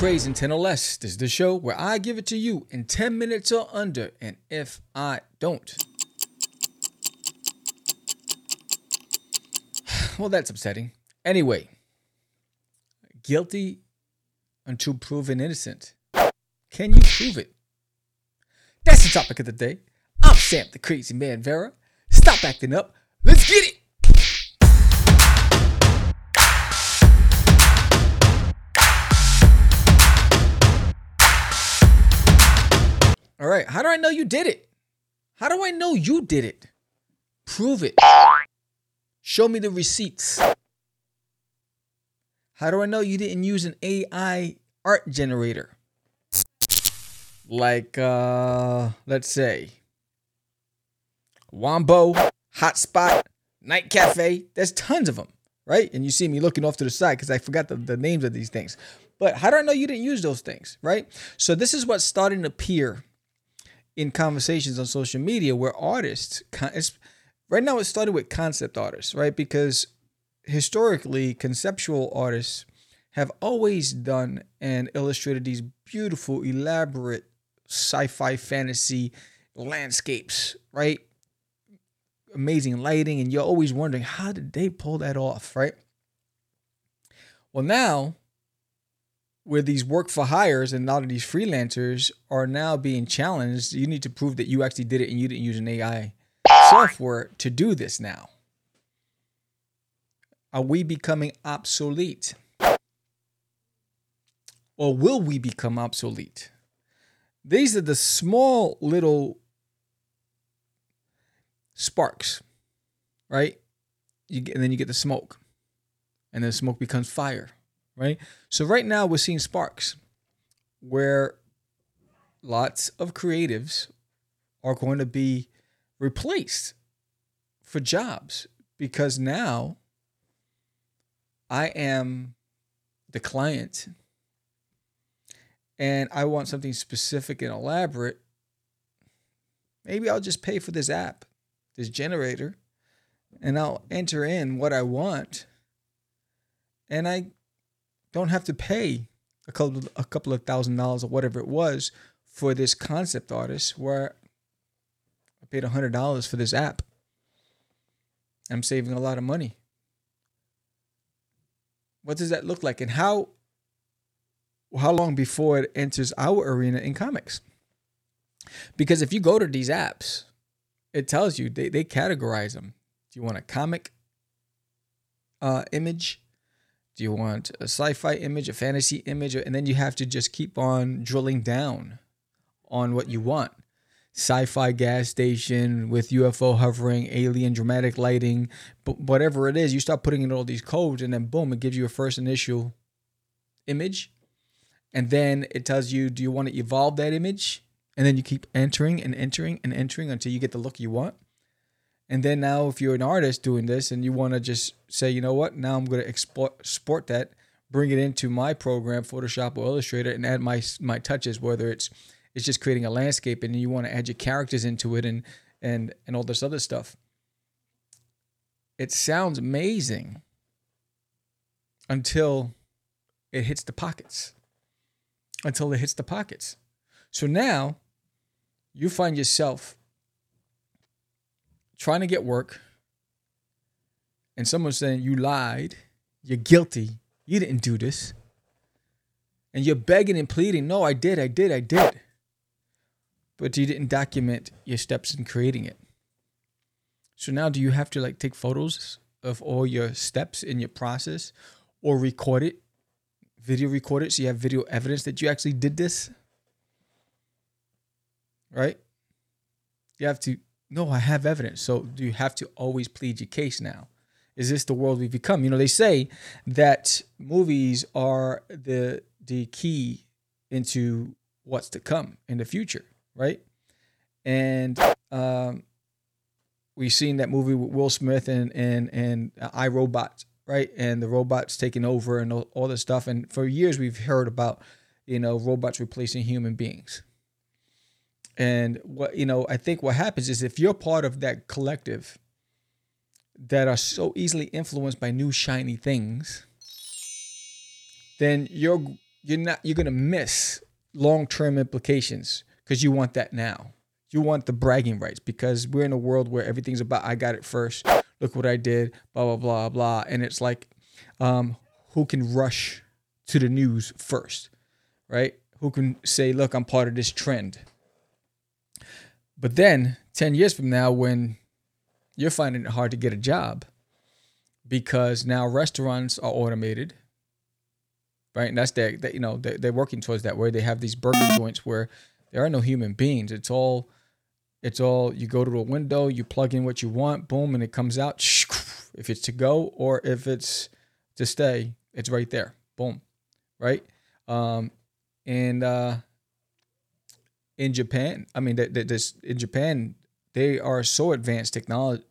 Craze in 10 or Less. This is the show where I give it to you in 10 minutes or under, and if I don't. Well, that's upsetting. Anyway, guilty until proven innocent. Can you prove it? That's the topic of the day. I'm Sam the Crazy Man Vera. Stop acting up. Let's get it. All right. How do I know you did it? How do I know you did it? Prove it. Show me the receipts. How do I know you didn't use an AI art generator? Like, uh, let's say, Wombo, Hotpot, Night Cafe. There's tons of them, right? And you see me looking off to the side because I forgot the, the names of these things. But how do I know you didn't use those things, right? So this is what's starting to appear in conversations on social media where artists, right now it started with concept artists, right? Because historically, conceptual artists have always done and illustrated these beautiful, elaborate sci-fi fantasy landscapes, right? Amazing lighting, and you're always wondering how did they pull that off, right? Well, now where these work for hires and a lot of these freelancers are now being challenged, you need to prove that you actually did it and you didn't use an AI software to do this now. Are we becoming obsolete? Or will we become obsolete? These are the small little sparks, right? You get, and then you get the smoke, and the smoke becomes fire, right? So right now we're seeing sparks, where lots of creatives are going to be replaced for jobs because now I am the client and I want something specific and elaborate, maybe I'll just pay for this app, this generator, and I'll enter in what I want. And I don't have to pay a couple a couple of thousand dollars or whatever it was for this concept artist where I paid a hundred dollars for this app. I'm saving a lot of money. What does that look like? And how how long before it enters our arena in comics? Because if you go to these apps, it tells you they, they categorize them. Do you want a comic uh, image? Do you want a sci-fi image, a fantasy image, and then you have to just keep on drilling down on what you want. Sci-fi gas station with UFO hovering, alien dramatic lighting, but whatever it is, you start putting in all these codes, and then boom, it gives you a first initial image, and then it tells you, do you want to evolve that image? And then you keep entering and entering and entering until you get the look you want. And then now, if you're an artist doing this and you want to just say, you know what, now I'm going to export, that, bring it into my program, Photoshop or Illustrator, and add my my touches, whether it's it's just creating a landscape and you want to add your characters into it and and and all this other stuff. It sounds amazing until it hits the pockets. Until it hits the pockets. So now you find yourself trying to get work and someone's saying you lied, you're guilty, you didn't do this. And you're begging and pleading, no, I did, I did, I did. But you didn't document your steps in creating it. So now do you have to like take photos of all your steps in your process or record it, video record it so you have video evidence that you actually did this? Right? You have to no, I have evidence. So do you have to always plead your case now? Is this the world we've become? You know, they say that movies are the the key into what's to come in the future, right? And um, we've seen that movie with Will Smith and and and I right? And the robots taking over and all, all this stuff. And for years we've heard about you know robots replacing human beings. And what you know, I think what happens is if you're part of that collective that are so easily influenced by new shiny things, then you're you're not you're gonna miss long term implications because you want that now. You want the bragging rights because we're in a world where everything's about I got it first. Look what I did. Blah blah blah blah. And it's like, um, who can rush to the news first, right? Who can say, look, I'm part of this trend. But then 10 years from now, when you're finding it hard to get a job because now restaurants are automated, right? And that's their, that, you know, they're, they're working towards that where they have these burger joints where there are no human beings. It's all, it's all, you go to a window, you plug in what you want, boom, and it comes out. If it's to go or if it's to stay, it's right there. Boom. Right. Um, and, uh, in Japan, I mean, that this in Japan, they are so advanced technology,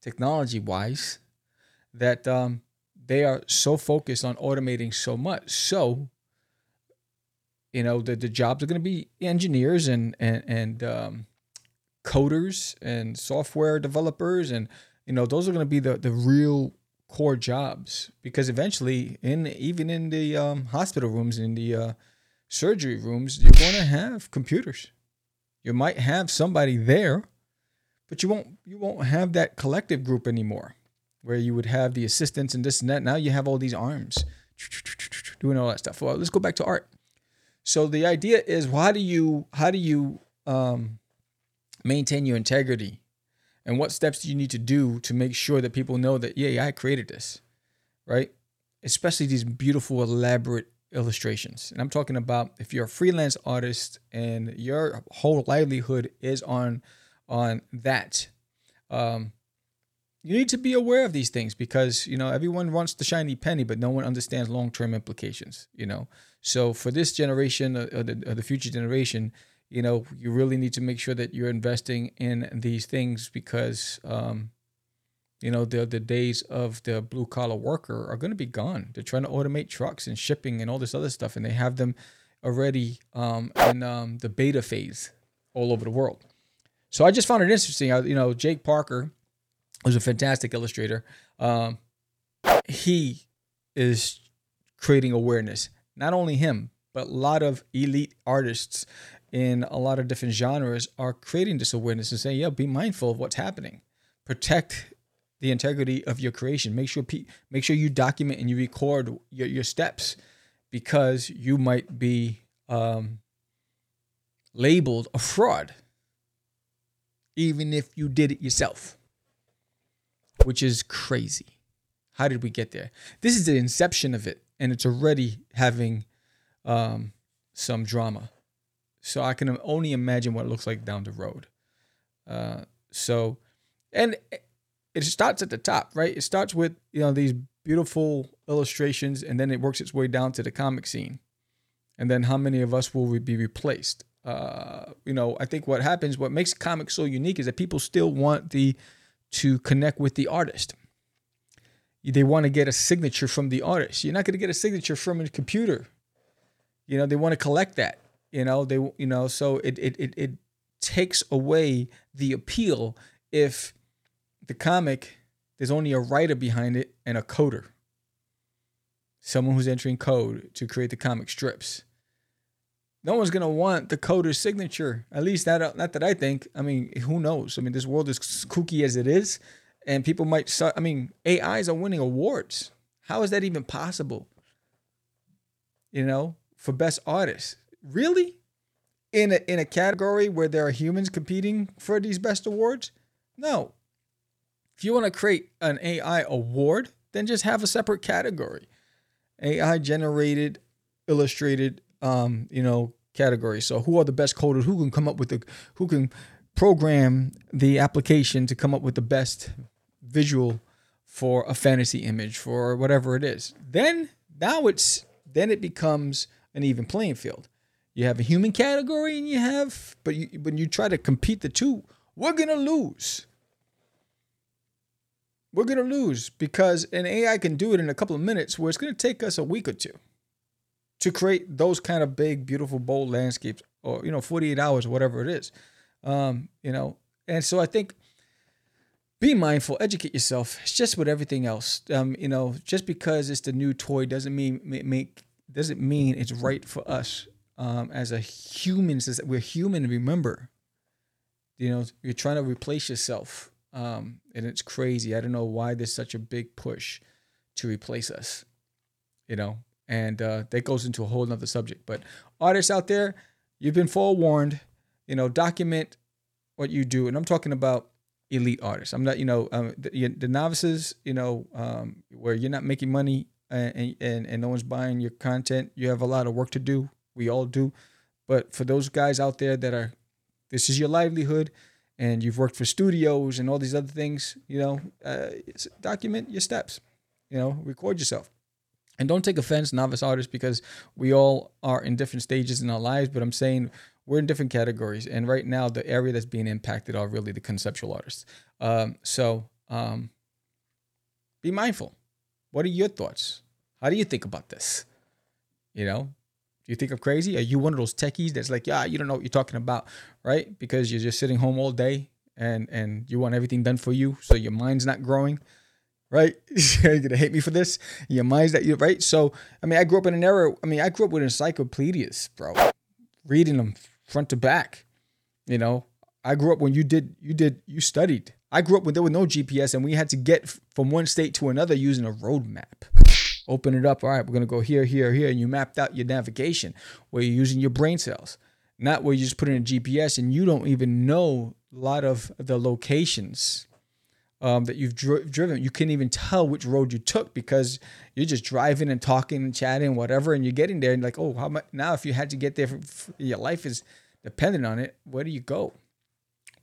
technology wise, that um, they are so focused on automating so much. So, you know, the, the jobs are going to be engineers and and and um, coders and software developers, and you know, those are going to be the the real core jobs because eventually, in even in the um, hospital rooms, in the uh, surgery rooms, you're going to have computers. You might have somebody there, but you won't you won't have that collective group anymore, where you would have the assistants and this and that. Now you have all these arms doing all that stuff. Well, let's go back to art. So the idea is, how do you how do you um, maintain your integrity, and what steps do you need to do to make sure that people know that yeah, yeah I created this, right? Especially these beautiful, elaborate illustrations. And I'm talking about if you're a freelance artist and your whole livelihood is on on that. Um, you need to be aware of these things because you know everyone wants the shiny penny, but no one understands long term implications. You know, so for this generation or the, or the future generation, you know, you really need to make sure that you're investing in these things because um, you know the the days of the blue collar worker are going to be gone. They're trying to automate trucks and shipping and all this other stuff and they have them already um, in um, the beta phase all over the world. So i just found it interesting I, you know Jake Parker was a fantastic illustrator um, he is creating awareness. Not only him but a lot of elite artists in a lot of different genres are creating this awareness and saying yeah be mindful of what's happening. Protect the integrity of your creation. Make sure pe- make sure you document and you record your, your steps because you might be um, labeled a fraud, even if you did it yourself, which is crazy. How did we get there? This is the inception of it, and it's already having um, some drama. So I can only imagine what it looks like down the road. Uh, so, and it starts at the top, right? It starts with you know these beautiful illustrations, and then it works its way down to the comic scene, and then how many of us will be replaced? Uh, you know, I think what happens, what makes comics so unique, is that people still want the to connect with the artist. They want to get a signature from the artist. You're not going to get a signature from a computer. You know, they want to collect that. You know, they you know, so it it it, it takes away the appeal if the comic, there's only a writer behind it and a coder. Someone who's entering code to create the comic strips. No one's gonna want the coder's signature. At least that not that I think. I mean, who knows? I mean, this world is kooky as it is, and people might. I mean, AIs are winning awards. How is that even possible? You know, for best artist, really? In a in a category where there are humans competing for these best awards? No, if you want to create an AI award, then just have a separate category. AI generated, illustrated, um, you know, category. So who are the best coders? Who can come up with the who can program the application to come up with the best visual for a fantasy image for whatever it is. Then now it's then it becomes an even playing field. You have a human category and you have but you, when you try to compete the two, we're going to lose we're going to lose because an AI can do it in a couple of minutes where it's going to take us a week or two to create those kind of big, beautiful, bold landscapes or, you know, 48 hours whatever it is. Um, you know, and so I think be mindful, educate yourself. It's just with everything else. Um, you know, just because it's the new toy doesn't mean make doesn't mean it's right for us um, as a human. Says we're human. Remember, you know, you're trying to replace yourself, um, and it's crazy. I don't know why there's such a big push to replace us. You know, and uh, that goes into a whole nother subject. But artists out there, you've been forewarned. You know, document what you do, and I'm talking about elite artists. I'm not, you know, um, the, the, novices, you know, um, where you're not making money and, and and no one's buying your content. You have a lot of work to do. We all do. But for those guys out there that are, this is your livelihood, and you've worked for studios and all these other things, you know, uh, document your steps. You know, record yourself. And don't take offense, novice artists, because we all are in different stages in our lives. But I'm saying we're in different categories, and right now the area that's being impacted are really the conceptual artists. Um, so um, be mindful. What are your thoughts? How do you think about this? You know, do you think I'm crazy? Are you one of those techies that's like, yeah, you don't know what you're talking about, right? Because you're just sitting home all day and and you want everything done for you, so your mind's not growing, right? you're gonna hate me for this. Your mind's that you right. So I mean, I grew up in an era. I mean, I grew up with encyclopedias, bro, reading them front to back. You know, I grew up when you did you did you studied. I grew up when there was no GPS and we had to get from one state to another using a road map. Open it up. All right, we're gonna go here, here, here, and you mapped out your navigation where you're using your brain cells, not where you just put in a GPS and you don't even know a lot of the locations um, that you've dri- driven. You can't even tell which road you took because you're just driving and talking and chatting, whatever, and you're getting there and like, oh, how much now? If you had to get there, for, your life is dependent on it. Where do you go?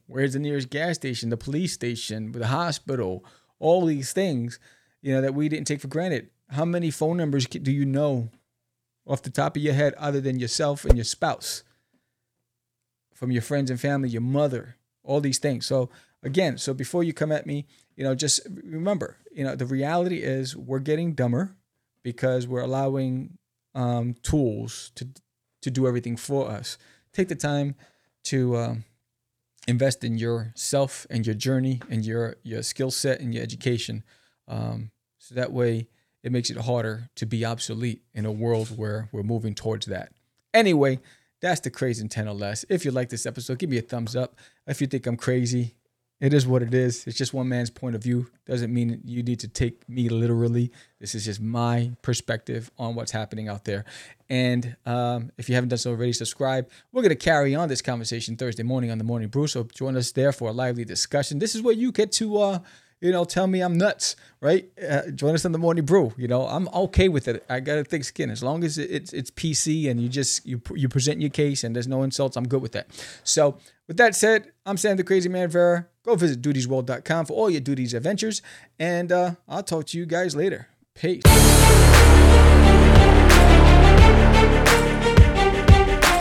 Where's the nearest gas station, the police station, the hospital, all these things, you know, that we didn't take for granted. How many phone numbers do you know off the top of your head other than yourself and your spouse? From your friends and family, your mother, all these things. So again, so before you come at me, you know, just remember, you know, the reality is we're getting dumber because we're allowing um, tools to to do everything for us. Take the time to um, invest in yourself and your journey and your your skill set and your education. Um, so that way it makes it harder to be obsolete in a world where we're moving towards that. Anyway, that's the crazy 10 or less. If you like this episode, give me a thumbs up. If you think I'm crazy, it is what it is. It's just one man's point of view. Doesn't mean you need to take me literally. This is just my perspective on what's happening out there. And um, if you haven't done so already, subscribe. We're going to carry on this conversation Thursday morning on the Morning Brew. So join us there for a lively discussion. This is where you get to, uh, you know, tell me I'm nuts, right? Uh, join us in the Morning Brew. You know, I'm okay with it. I got a thick skin as long as it's it's PC and you just you you present your case and there's no insults. I'm good with that. So with that said, I'm Sam the Crazy Man Vera. Go visit dutiesworld.com for all your duties adventures, and uh, I'll talk to you guys later. Peace.